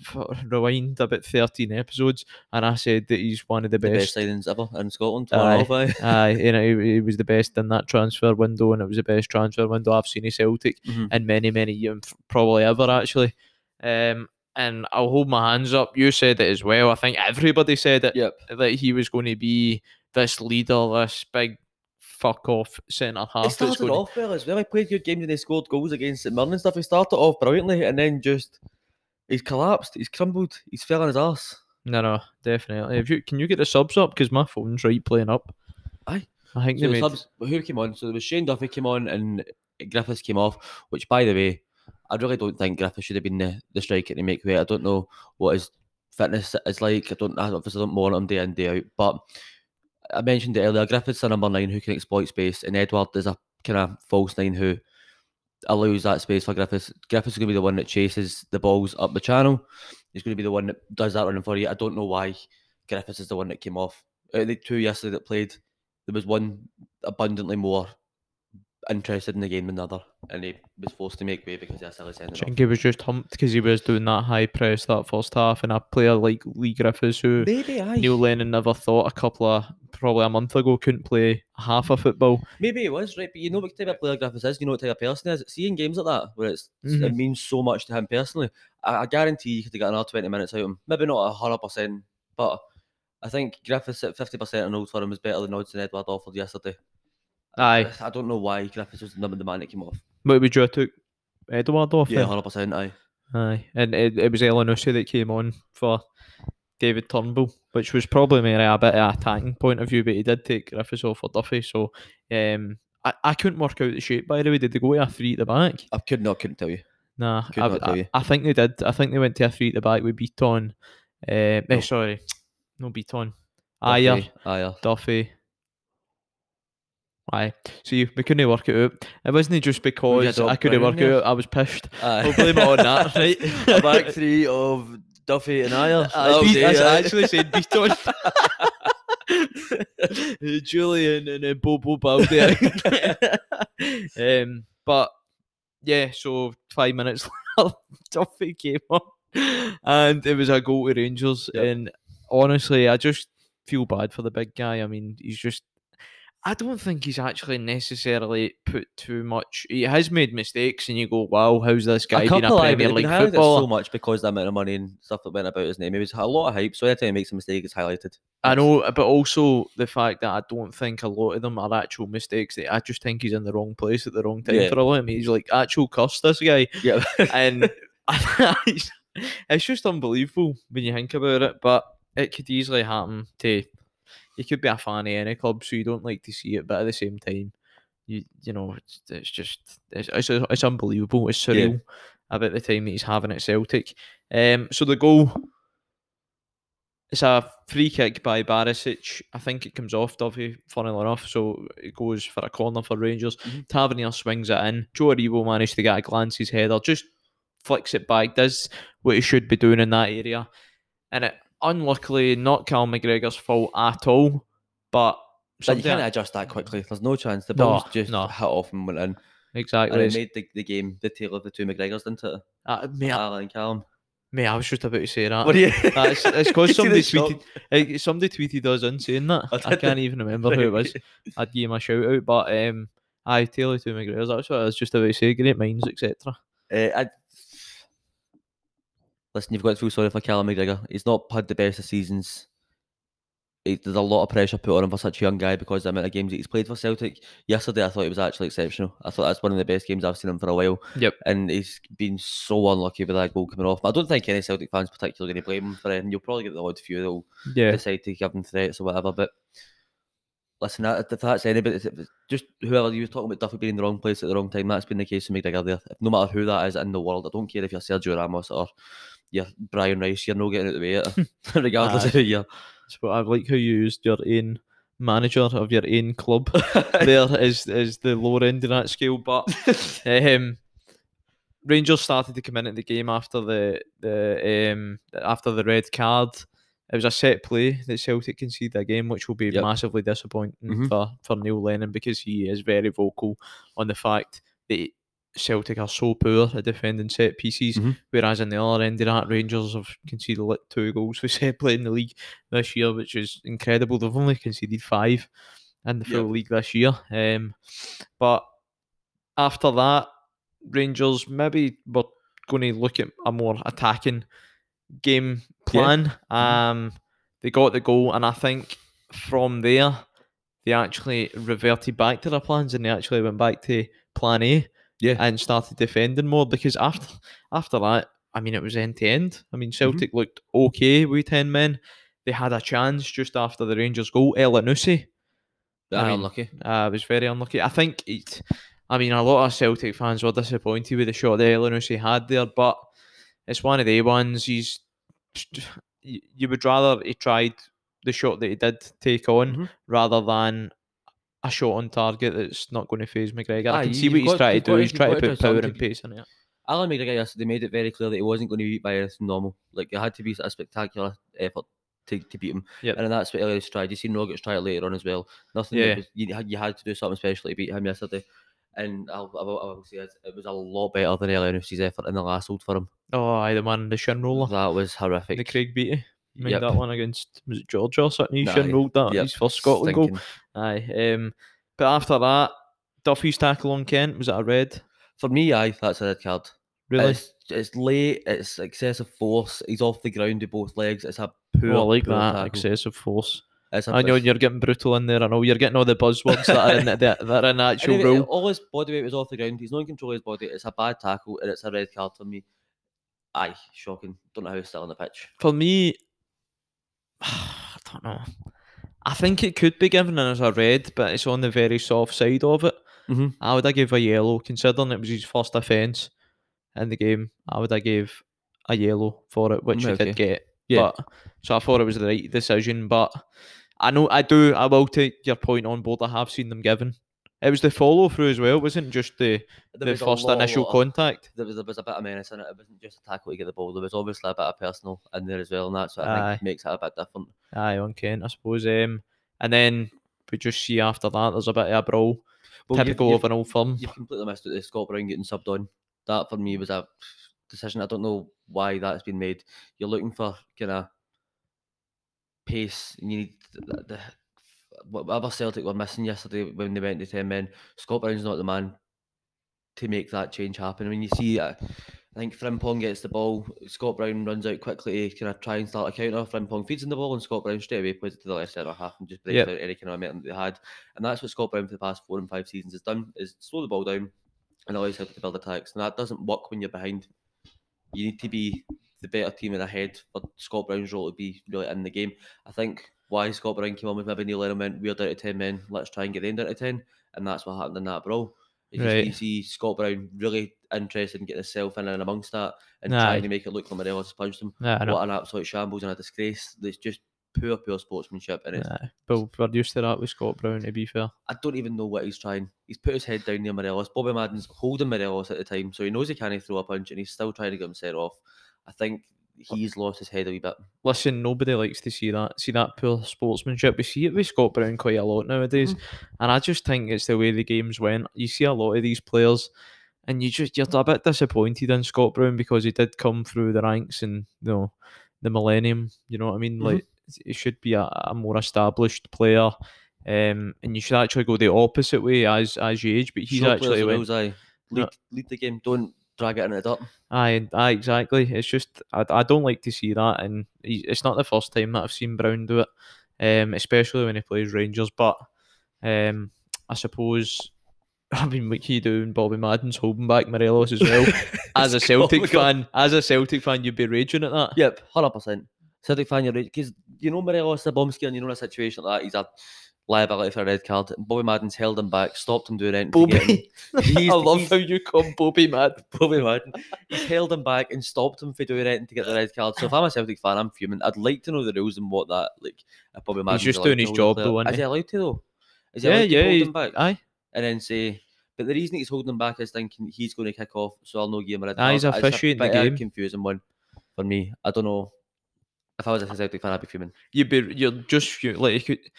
For, rewind about thirteen episodes, and I said that he's one of the The best best. signings ever in Scotland. Aye. Aye. [LAUGHS] You know, he, he was the best in that transfer window, and it was the best transfer window I've seen in Celtic Mhm. in many, many years, probably ever actually. Um, and I'll hold my hands up. You said it as well. I think everybody said it Yep. that he was going to be this leader, this big fuck off centre half. He started gonna- off well as well. He played good games and he scored goals against St Mirren and stuff. He started off brilliantly and then just he's collapsed. He's crumbled. He's fell on his ass. No, no, definitely. If you can you get the subs up because my phone's right playing up. Aye. I think So they the made. subs, who came on? So there was Shane Duffy came on and Griffiths came off. Which, by the way, I really don't think Griffiths should have been the, the striker to make weight. I don't know what his fitness is like. I don't. I obviously don't monitor him day in day out. But I mentioned it earlier. Griffiths a number nine who can exploit space, and Edouard is a kind of false nine who allows that space for Griffiths. Griffiths is going to be the one that chases the balls up the channel. He's going to be the one that does that running for you. I don't know why Griffiths is the one that came off. Out of the two yesterday that played, there was one abundantly more interested in the game than the other, and he was forced to make way because of a silly sending I off. think he was just humped because he was doing that high press that first half, and a player like Leigh Griffiths, who Maybe I. Neil Lennon never thought a couple of probably a month ago couldn't play half a football. Maybe it was right, but you know what type of player Griffiths is. You know what type of person he is. Seeing games like that where it's it Mhm. means so much to him personally. I, I guarantee you could have got another twenty minutes out of him. Maybe not a hundred percent, but I think Griffiths at fifty percent on Old Firm is better than Odsonne Edouard offered yesterday. Aye, I don't know why Griffiths was the number the man that came off. but would you took Edouard off? Yeah, hundred percent. Aye. Aye, and it, it was Elyounoussi that came on for David Turnbull, which was probably maybe a bit of a attacking point of view, but he did take Griffiths off for Duffy. So um, I, I couldn't work out the shape. By the way, did they go to a three at the back? I could not couldn't tell you. Nah, Could I, tell I- you. I think they did. I think they went to a three at the back with Beaton. Uh, eh, No. sorry, no Beaton. Ajer, Ajer. Duffy. Aye, see, we couldn't work it out. It wasn't just because I couldn't work it out. I was pissed. Aye. We'll blame it on that, [LAUGHS] right? a back three of Duffy and Ajer. I, do, I actually said Beaton. [LAUGHS] Jullien and uh, Bobo Balde. [LAUGHS] um, but yeah, so five minutes later, Duffy came on, and it was a goal to Rangers. Yep. And honestly, I just feel bad for the big guy. I mean, he's just. I don't think he's actually necessarily put too much. He has made mistakes, and you go, "Wow, how's this guy a been a Premier League footballer?" so much because the amount of money and stuff that went about his name. He was a lot of hype, so every time he makes a mistake, it's highlighted. I know, but also the fact that I don't think a lot of them are actual mistakes. That I just think he's in the wrong place at the wrong time Yeah. for a lot of them. He's like actual cuss this guy, Yeah, and [LAUGHS] [LAUGHS] it's just unbelievable when you think about it. But it could easily happen to you could be a fan of any club, so you don't like to see it, but at the same time, you you know it's, it's just it's, it's it's unbelievable. It's Yeah. surreal about the time that he's having at Celtic. Um, so the goal. It's a free kick by Barisic. I think it comes off Duffy, funnily enough. So it goes for a corner for Rangers. Mhm. Tavernier swings it in. Joe Aribo managed to get a glance his header, just flicks it back, does what he should be doing in that area. And it unluckily not Cal McGregor's fault at all. But but you can't adjust that quickly. There's no chance. The No, ball's just no. hit off and went in, and exactly. it it's- made the, the game the tale of the two McGregors, didn't it? uh, mate, I, Alan and Callum. mate, I was just about to say that. What do you? That's- it's [LAUGHS] [LAUGHS] 'cause You see somebody tweeted- Eh, somebody tweeted us in saying that. [LAUGHS] Oh, I can't even remember who it was. I'd give him a shout out, but um, I Taylor to McGregor's. That's what I was just about to say. Great minds, etc. Uh, I... Listen, you've got to feel sorry for Callum McGregor. He's not had the best of seasons. He, there's a lot of pressure put on him for such a young guy because of the amount of games that he's played for Celtic. Yesterday, I thought he was actually exceptional. I thought that's one of the best games I've seen him for a while. Yep. And he's been so unlucky with that goal coming off. But I don't think any Celtic fans particularly going to blame him for it. And you'll probably get the odd few that'll Yeah, decide to give him threats or whatever. But listen, if that's anybody, just whoever you were talking about Duffy being in the wrong place at the wrong time, that's been the case with McGregor there. No matter who that is in the world, I don't care if you're Sergio Ramos or you're Brian Rice, you're not getting out of the way, of it, [LAUGHS] regardless Aye. of who you're. but I like how you used your own manager of your own club. [LAUGHS] there is is the lower end of that scale, but [LAUGHS] um, Rangers started to come into the game after the the um after the red card. It was a set play that Celtic conceded again, which will be Yep. massively disappointing Mhm. for, for Neil Lennon because he is very vocal on the fact that Celtic are so poor at defending set pieces, Mhm. whereas in the other end of that, Rangers have conceded like two goals for set play in the league this year, which is incredible. They've only conceded five in the full Yep. league this year. Um, but after that, Rangers maybe were going to look at a more attacking game plan. Um, they got the goal, and I think from there they actually reverted back to their plans, and they actually went back to plan A Yeah. and started defending more because after after that, I mean, it was end to end. I mean, Celtic looked okay with ten men. They had a chance just after the Rangers goal. Elyounoussi I Aye, mean, unlucky. uh, was very unlucky. I think it, I mean, a lot of Celtic fans were disappointed with the shot that Elyounoussi had there, but it's one of the ones. He's you you would rather he tried the shot that he did take on Mhm. rather than a shot on target that's not going to phase McGregor. I can see what he's trying to do. He's trying to put power and pace in it. Alan McGregor yesterday made it very clear that he wasn't going to be beat by anything normal. Like it had to be a spectacular effort to, to beat him. Yep. And that's what Elias tried. You see Rogic try it later on as well. Nothing. Yeah. was, you, had, you had to do something special to beat him yesterday. And I'll, I will, I will say it, it was a lot better than Elias's effort in the last old for him. Oh, aye, the man, the shin roller, That was horrific. the Craig Beattie. Made Yep. that one against was it Georgia or something? He shin rolled that. Yep, His first Scotland goal. Aye. Um, but after that, Duffy's tackle on Kent was it a red? For me, aye, that's a red card. Really? It's, it's late. It's excessive force. He's off the ground with both legs. It's a poor, oh, I like poor that tackle. excessive force. It's a, I know you're getting brutal in there. I know you're getting all the buzzwords that are in the, [LAUGHS] that are in actual Anyway, rule. all his body weight was off the ground. He's not in control of his body. It's a bad tackle and it's a red card for me. Aye, shocking. Don't know how he's still on the pitch. For me, [SIGHS] I don't know. I think it could be given as a red, but it's on the very soft side of it. Mhm. I would have give a yellow, considering it was his first offence in the game. I would have give a yellow for it, which he Okay. did get. Yeah. But so I thought it was the right decision. But I know I do. I will take your point on board. I have seen them given. It was the follow through as well. It wasn't just the There the first lot- initial lot of- contact. There was, there was a bit of menace in it. It wasn't just a tackle to get the ball. There was obviously a bit of personal in there as well, and that's what I Aye. think makes it a bit different. Aye, on Kent, I suppose. Um, and then we just see after that there's a bit of a brawl, Well, you've- typical you've, of an old firm. You've completely missed out the Scott Brown getting subbed on. That for me was a decision. I don't know why that's been made. You're looking for kind of pace, and you need the, the, whatever Celtic were missing yesterday when they went to ten men, Scott Brown's not the man to make that change happen. When you see, uh, I think Frimpong gets the ball, Scott Brown runs out quickly to kind of try and start a counter. Frimpong feeds in the ball, and Scott Brown straight away plays it to the left centre half and just breaks Yep. out any kind of momentum they had. And that's what Scott Brown for the past four and five seasons has done: is slow the ball down and always help to build attacks. And that doesn't work when you're behind. You need to be the better team in ahead for Scott Brown's role to be really in the game. I think why Scott Brown came on with maybe Neil Lennon went, we're down to 10 men, let's try and get them down to 10. And that's what happened in that brawl. You, just, you see Scott Brown really interested in getting himself in and amongst that and Aye. trying to make it look like Morelos punched him. What an absolute shambles and a disgrace. It's just poor, poor sportsmanship. And it's, but we're used to that with Scott Brown, to be fair. I don't even know what he's trying. He's put his head down near Morelos. Bobby Madden's holding Morelos at the time, so he knows he can't throw a punch and he's still trying to get him set off. I think he's lost his head a wee bit. Listen, nobody likes to see that. See that poor sportsmanship. We see it with Scott Brown quite a lot nowadays, and I just think it's the way the games went. You see a lot of these players, and you just you're a bit disappointed in Scott Brown because he did come through the ranks and you know the millennium. You know what I mean? Mhm. Like he should be a, a more established player. Um, and you should actually go the opposite way as as you age. But he's Show actually went. No. Lead, lead the game. Don't drag it into the dirt. Aye, aye, exactly. It's just I, I don't like to see that, and he, it's not the first time that I've seen Brown do it, um, especially when he plays Rangers. But um, I suppose [LAUGHS] I mean what he doing, Bobby Madden's holding back Morelos as well. [LAUGHS] as a [LAUGHS] Celtic fan, as a Celtic fan, you'd be raging at that. Yep, hundred percent. Celtic fan, you're because you know Morelos is a bomb scare, and you know in a situation like that, he's a liability for a red card. Bobby Madden's held him back, stopped him doing anything. to get him- [LAUGHS] Bobby, He's- I love he's- how you call Bobby Madden. [LAUGHS] Bobby Madden. He's held him back and stopped him from doing anything to get the red card. So if I'm a Celtic fan, I'm fuming. I'd like to know the rules and what that like. If Bobby Madden's just doing his job player. though, isn't Is he? he allowed to though? Is he Yeah, allowed to yeah, hold him back aye, and then say? But the reason he's holding him back is thinking he's going to kick off, so I'll no give him a red Aye, he's card. It's a officiating the bit of a game. confusing one for me. I don't know. If I was a Celtic fan, I'd be fuming. you'd be you're just fu- like you could,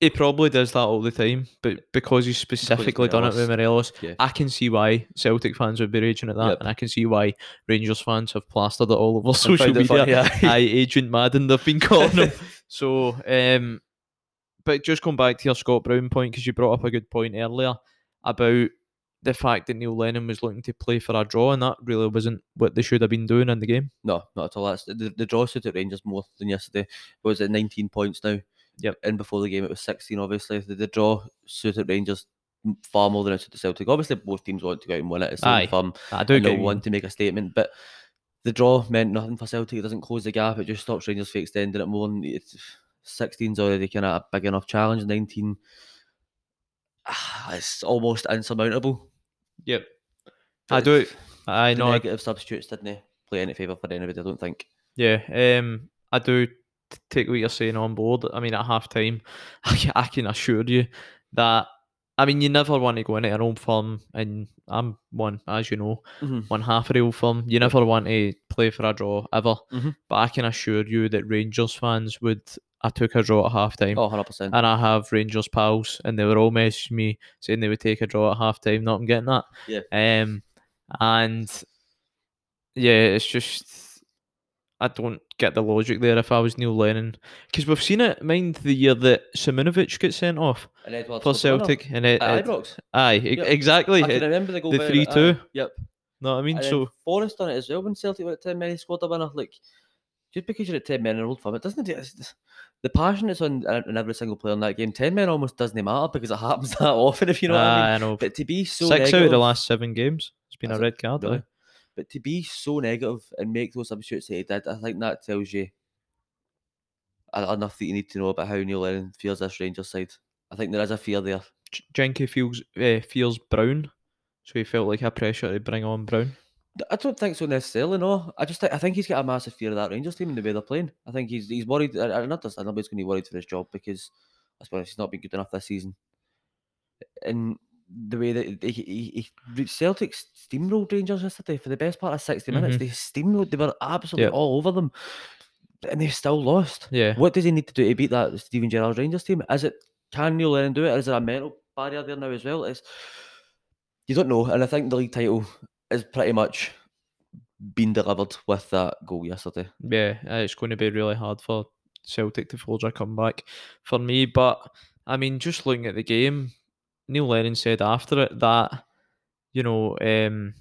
he probably does that all the time, but because he's specifically done it with Morelos, Yeah. I can see why Celtic fans would be raging at that, Yep. and I can see why Rangers fans have plastered it all over [LAUGHS] social media. funny, aye. [LAUGHS] Aye, Agent Madden, they've been calling him. [LAUGHS] so, um, but just going back to your Scott Brown point, because you brought up a good point earlier about the fact that Neil Lennon was looking to play for a draw, and that really wasn't what they should have been doing in the game. No, not at all. That's the, the draw suited Rangers more than yesterday. Was it 19 points now? Yep. And before the game, it was 16. Obviously, the, the draw suited Rangers far more than it suited Celtic. Obviously, both teams want to go out and win it. It's Aye. I do they'll want to make a statement, but the draw meant nothing for Celtic. It doesn't close the gap. It just stops Rangers from extending it more. And it's 16's already kind of a big enough challenge. 19, ah, [SIGHS] it's almost insurmountable. Yep. I do. I know. I- negative substitutes didn't play any favour for anybody. I don't think. Yeah, um, I do take what you're saying on board. I mean, at half time, [LAUGHS] I can, I can assure you that. I mean, you never want to go into an old firm, and I'm one, as you know, Mhm. one half of the old firm. You never want to play for a draw ever. Mhm. But I can assure you that Rangers fans would. I took a draw at half time. Oh, 100%. And I have Rangers pals, and they were all messaging me saying they would take a draw at half time. Not I'm getting that. Yeah. Um, and yeah, it's just I don't get the logic there. If I was Neil Lennon, because we've seen it. Mind the year that Simunovic got sent off And for Celtic, and it, At Ibrox. aye, Yep. exactly. I can remember the goal. the 3-2. Yep. know what I mean? And So Forrest done it as well when Celtic were at 10 men, he scored a winner. Like, just because you're at 10 men in an old firm, it doesn't. It's, it's- the passion that's on in every single player in that game, 10 men almost doesn't matter because it happens [LAUGHS] that often, if you know what I mean. I know. But to be so Six out of the last seven games, it's been a it? red card. Really? aye. But to be so negative and make those substitutes that he did, I think that tells you enough that you need to know about how Neil Lennon feels this Rangers side. I think there is a fear there. J- Jenky feels uh, feels Brown, so he felt like a pressure to bring on Brown. I don't think so necessarily. No, I just think, I think he's got a massive fear of that Rangers team and the way they're playing. I think he's he's worried. I, I not understand nobody's going to be worried for his job because I suppose he's not been good enough this season. And the way that he, he, Celtic steamrolled Rangers yesterday for the best part of 60 minutes. Mhm. They steamrolled. They were absolutely Yep. all over them, and they still lost. Yeah, What does he need to do to beat that Steven Gerrard's Rangers team? Is it can Neil Lennon do it, is there a mental barrier there now as well? It's you don't know, and I think the league title is pretty much been delivered with that goal yesterday. yeah, uh, it's going to be really hard for Celtic to forge a comeback for me. But I mean, just looking at the game, Neil Lennon said after it that you know um,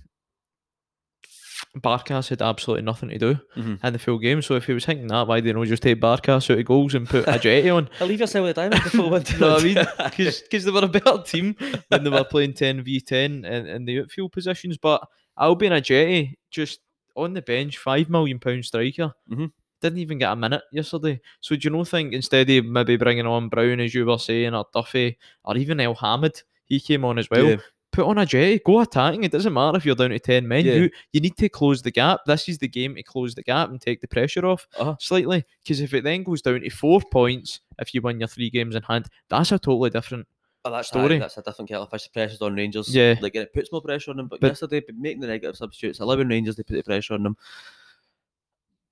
Barkas had absolutely nothing to do Mhm. in the full game. So if he was thinking that, why didn't he just take Barkas out of goals and put a [LAUGHS] jetty on? I'll leave yourself with a diamond before know [LAUGHS] what I mean, because they were a better team when they were [LAUGHS] playing 10 v 10 in, in the outfield positions. But I'll be in Ajeti just on the bench, £5 million pound striker. Mhm. Didn't even get a minute yesterday. So do you know think instead of maybe bringing on Brown, as you were saying, or Duffy, or even Elhamed, he came on as well. Yeah. Put on Ajeti, go attacking. It doesn't matter if you're down to 10 men. Yeah. You you need to close the gap. This is the game to close the gap and take the pressure off Uh-huh. slightly. Because if it then goes down to four points, if you win your three games in hand, that's a totally different. Oh, that's story. that's a different kettle of fish. The pressure's on Rangers. Yeah. Like it puts more pressure on them. But, But- yesterday, making the negative substitutes, allowing Rangers to put the pressure on them.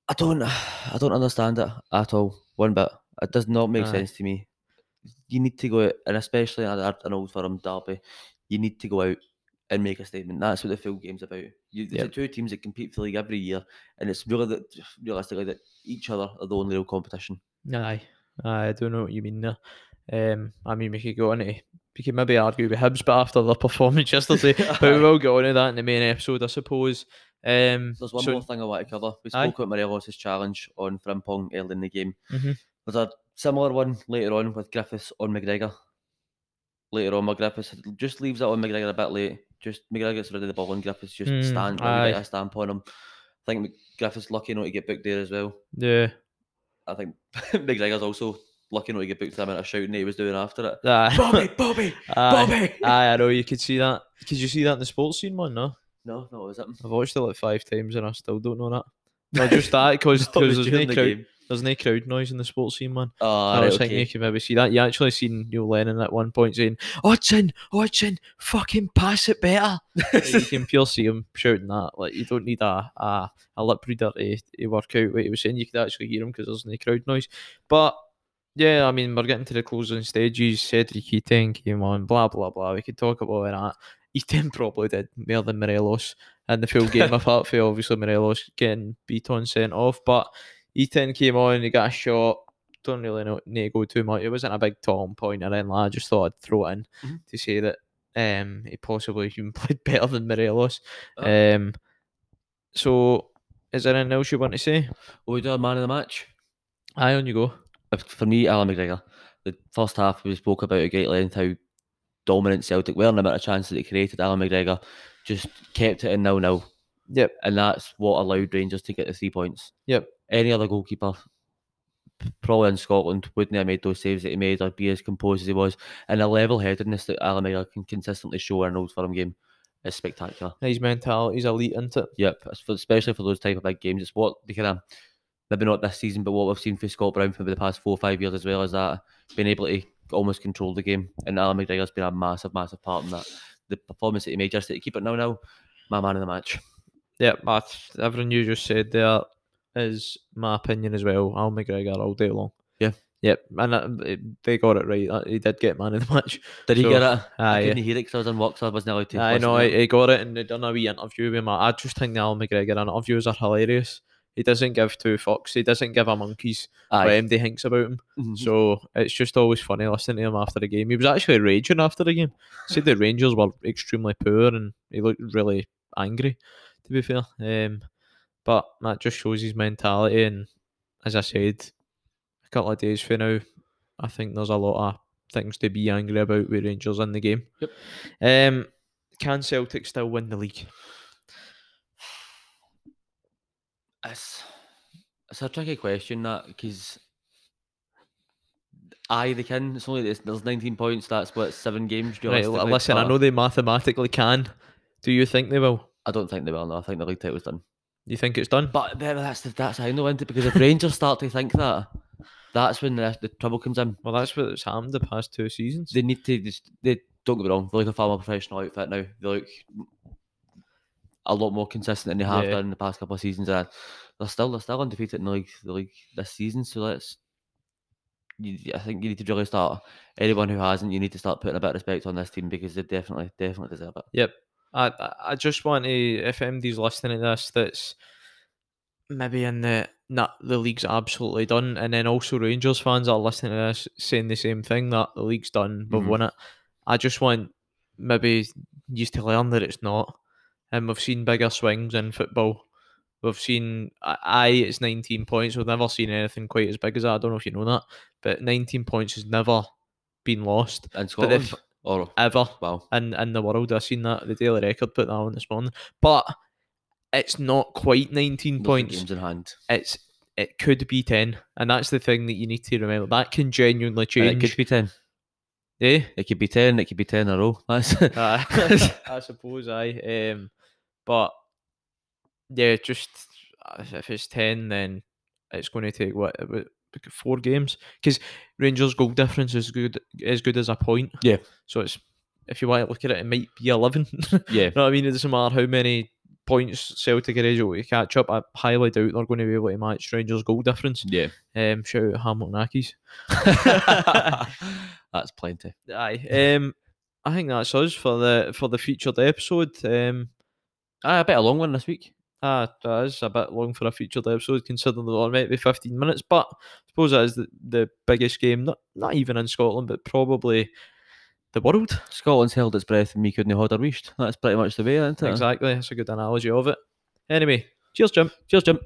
I don't, I don't understand it at all. One bit. It does not make Aye. sense to me. You need to go out, and especially at an old firm derby, you need to go out and make a statement. That's what the full game's about. You, there's Yep. two teams that compete for the league every year, and it's really that realistically that each other are the only real competition. Aye, aye, I don't know what you mean there. Um, I mean, we could go on to, we could maybe argue with Hibs, but after their [LAUGHS] performance yesterday, but we [LAUGHS] will get on to that in the main episode, I suppose. Um, There's one so- more thing I want to cover. We Aye. spoke about Morelos' challenge on Frimpong early in the game. Mhm. There's a similar one later on with Griffiths on McGregor. Later on, with Griffiths just leaves it on McGregor a bit late. Just McGregor gets rid of the ball and Griffiths just Mm, stand aye. a stamp on him. I think Griffiths lucky not to get booked there as well. Yeah, I think [LAUGHS] McGregor's also lucky not to get booked for the amount of shouting he was doing after it. aye. Bobby, Bobby, [LAUGHS] aye, Bobby. aye, I know you could see that. Could you see that in the sports scene one? No, No, no, was it? I've watched it like five times and I still don't know that. [LAUGHS] No, just that because No, there's no the crowd. game. There's no crowd noise in the Sportscene man. Oh, I right, was thinking you okay. can maybe see that. You actually seen Neil Lennon at one point saying, Hodgson, Hodgson, fucking pass it better. [LAUGHS] Like, you can pure see him shouting that. Like you don't need a a, a lip reader to, to work out what he was saying. You could actually hear him because there's no crowd noise. But yeah, I mean we're getting to the closing stages. Cedric Itten came on, blah blah blah. We could talk about that. [LAUGHS] Itten probably did more than Morelos in the full game [LAUGHS] apart from obviously Morelos getting Beaton sent off. But Itten came on, he got a shot. Don't really know need to go too much. It wasn't a big talking point or anything. I just thought I'd throw it in Mhm. to say that um he possibly [LAUGHS] even played better than Morelos. Oh. Um so is there anything else you want to say? Will we do a man of the match? Aye on you go. for me, Alan McGregor, the first half we spoke about at great length how dominant Celtic were and the amount of chances that they created. Alan McGregor just kept it in nil nil, Yep. and that's what allowed Rangers to get the three points. Yep. Any other goalkeeper, probably in Scotland, wouldn't have made those saves that he made or be as composed as he was. And the level headedness that Alan McGregor can consistently show in an Old Firm game is spectacular. His mentality's elite, isn't it? Yep, especially for those type of big games. It's what they kind of maybe not this season, but what we've seen for Scott Brown for the past four or five years as well as that being able to almost controlled the game. And Alan McGregor's been a massive, massive part in that. The performance that he made just to keep it now now, my man of the match. Yep, that's everything you just said there is my opinion as well. Al McGregor all day long. Yeah. Yep, and uh, they got it right. uh, He did get man of the match. Did he So, get it? I couldn't hear it because I was in work, so I wasn't allowed to. I know to I, it. I got it and they done a wee interview with him. I just think the Al McGregor interviews are hilarious. He doesn't give two fucks. He doesn't give a monkeys what Aye. MD thinks about him. Mhm. So it's just always funny listening to him after the game. He was actually raging after the game. Said the Rangers were extremely poor and he looked really angry, to be fair. Um, but that just shows his mentality. And as I said, a couple of days from now, I think there's a lot of things to be angry about with Rangers in the game. Yep. Um, can Celtic still win the league? It's, it's a tricky question that because aye they can. It's only there's, there's 19 points. That's what seven games. Right, listen, I know they mathematically can. Do you think they will? I don't think they will. No, I think the league title's done. You think it's done? But th- that's the, that's how I know, isn't it? Because if Rangers start to think that, that's when the, the trouble comes in. Well, that's what's happened the past two seasons. They need to just they don't get me wrong. They look a far more professional outfit now. They look a lot more consistent than they have Yeah. done in the past couple of seasons. And they're still they're still undefeated in the league the league this season. So let's. You, I think you need to really start. Anyone who hasn't, you need to start putting a bit of respect on this team because they definitely definitely deserve it. Yep. I I- just want to if MD's listening to this that's maybe in the nah, the league's absolutely done. And then also Rangers fans are listening to this saying the same thing that the league's done, we've Mhm. won it. I just want maybe used to learn that it's not. And we've seen bigger swings in football. We've seen, I- it's 19 points. We've never seen anything quite as big as that. I don't know if you know that, but 19 points has never been lost In Scotland? if- or ever wow. in, in the world. I've seen that the Daily Record put that on this morning, but it's not quite 19 loads points. games in hand. It's it could be 10, and that's the thing that you need to remember. That can genuinely And change. it could be ten. eh? It could be ten. It could be ten in a row. That's [LAUGHS] [LAUGHS] I suppose I. Um, but yeah, just uh, if it's ten, then it's going to take what four games because Rangers' goal difference is good as good as a point. Yeah. So it's if you want to look at it, it might be eleven. [LAUGHS] yeah. You know what I mean? It doesn't matter how many points Celtic are able to catch up. I highly doubt they're going to be able to match Rangers' goal difference. Yeah. Um, shout out Hamilton Accies. [LAUGHS] That's plenty. Aye. Um, I think that's us for the for the featured episode. Um, Ah, a bit of a long one this week. ah, that is a bit long for a featured episode, considering that it might be fifteen minutes. But I suppose that is the, the biggest game, not not even in Scotland, but probably the world. Scotland's held its breath and me couldn't hold her reached. That's pretty much the way, isn't it? Exactly. That's a good analogy of it. Anyway, cheers, Jim. Cheers, Jim.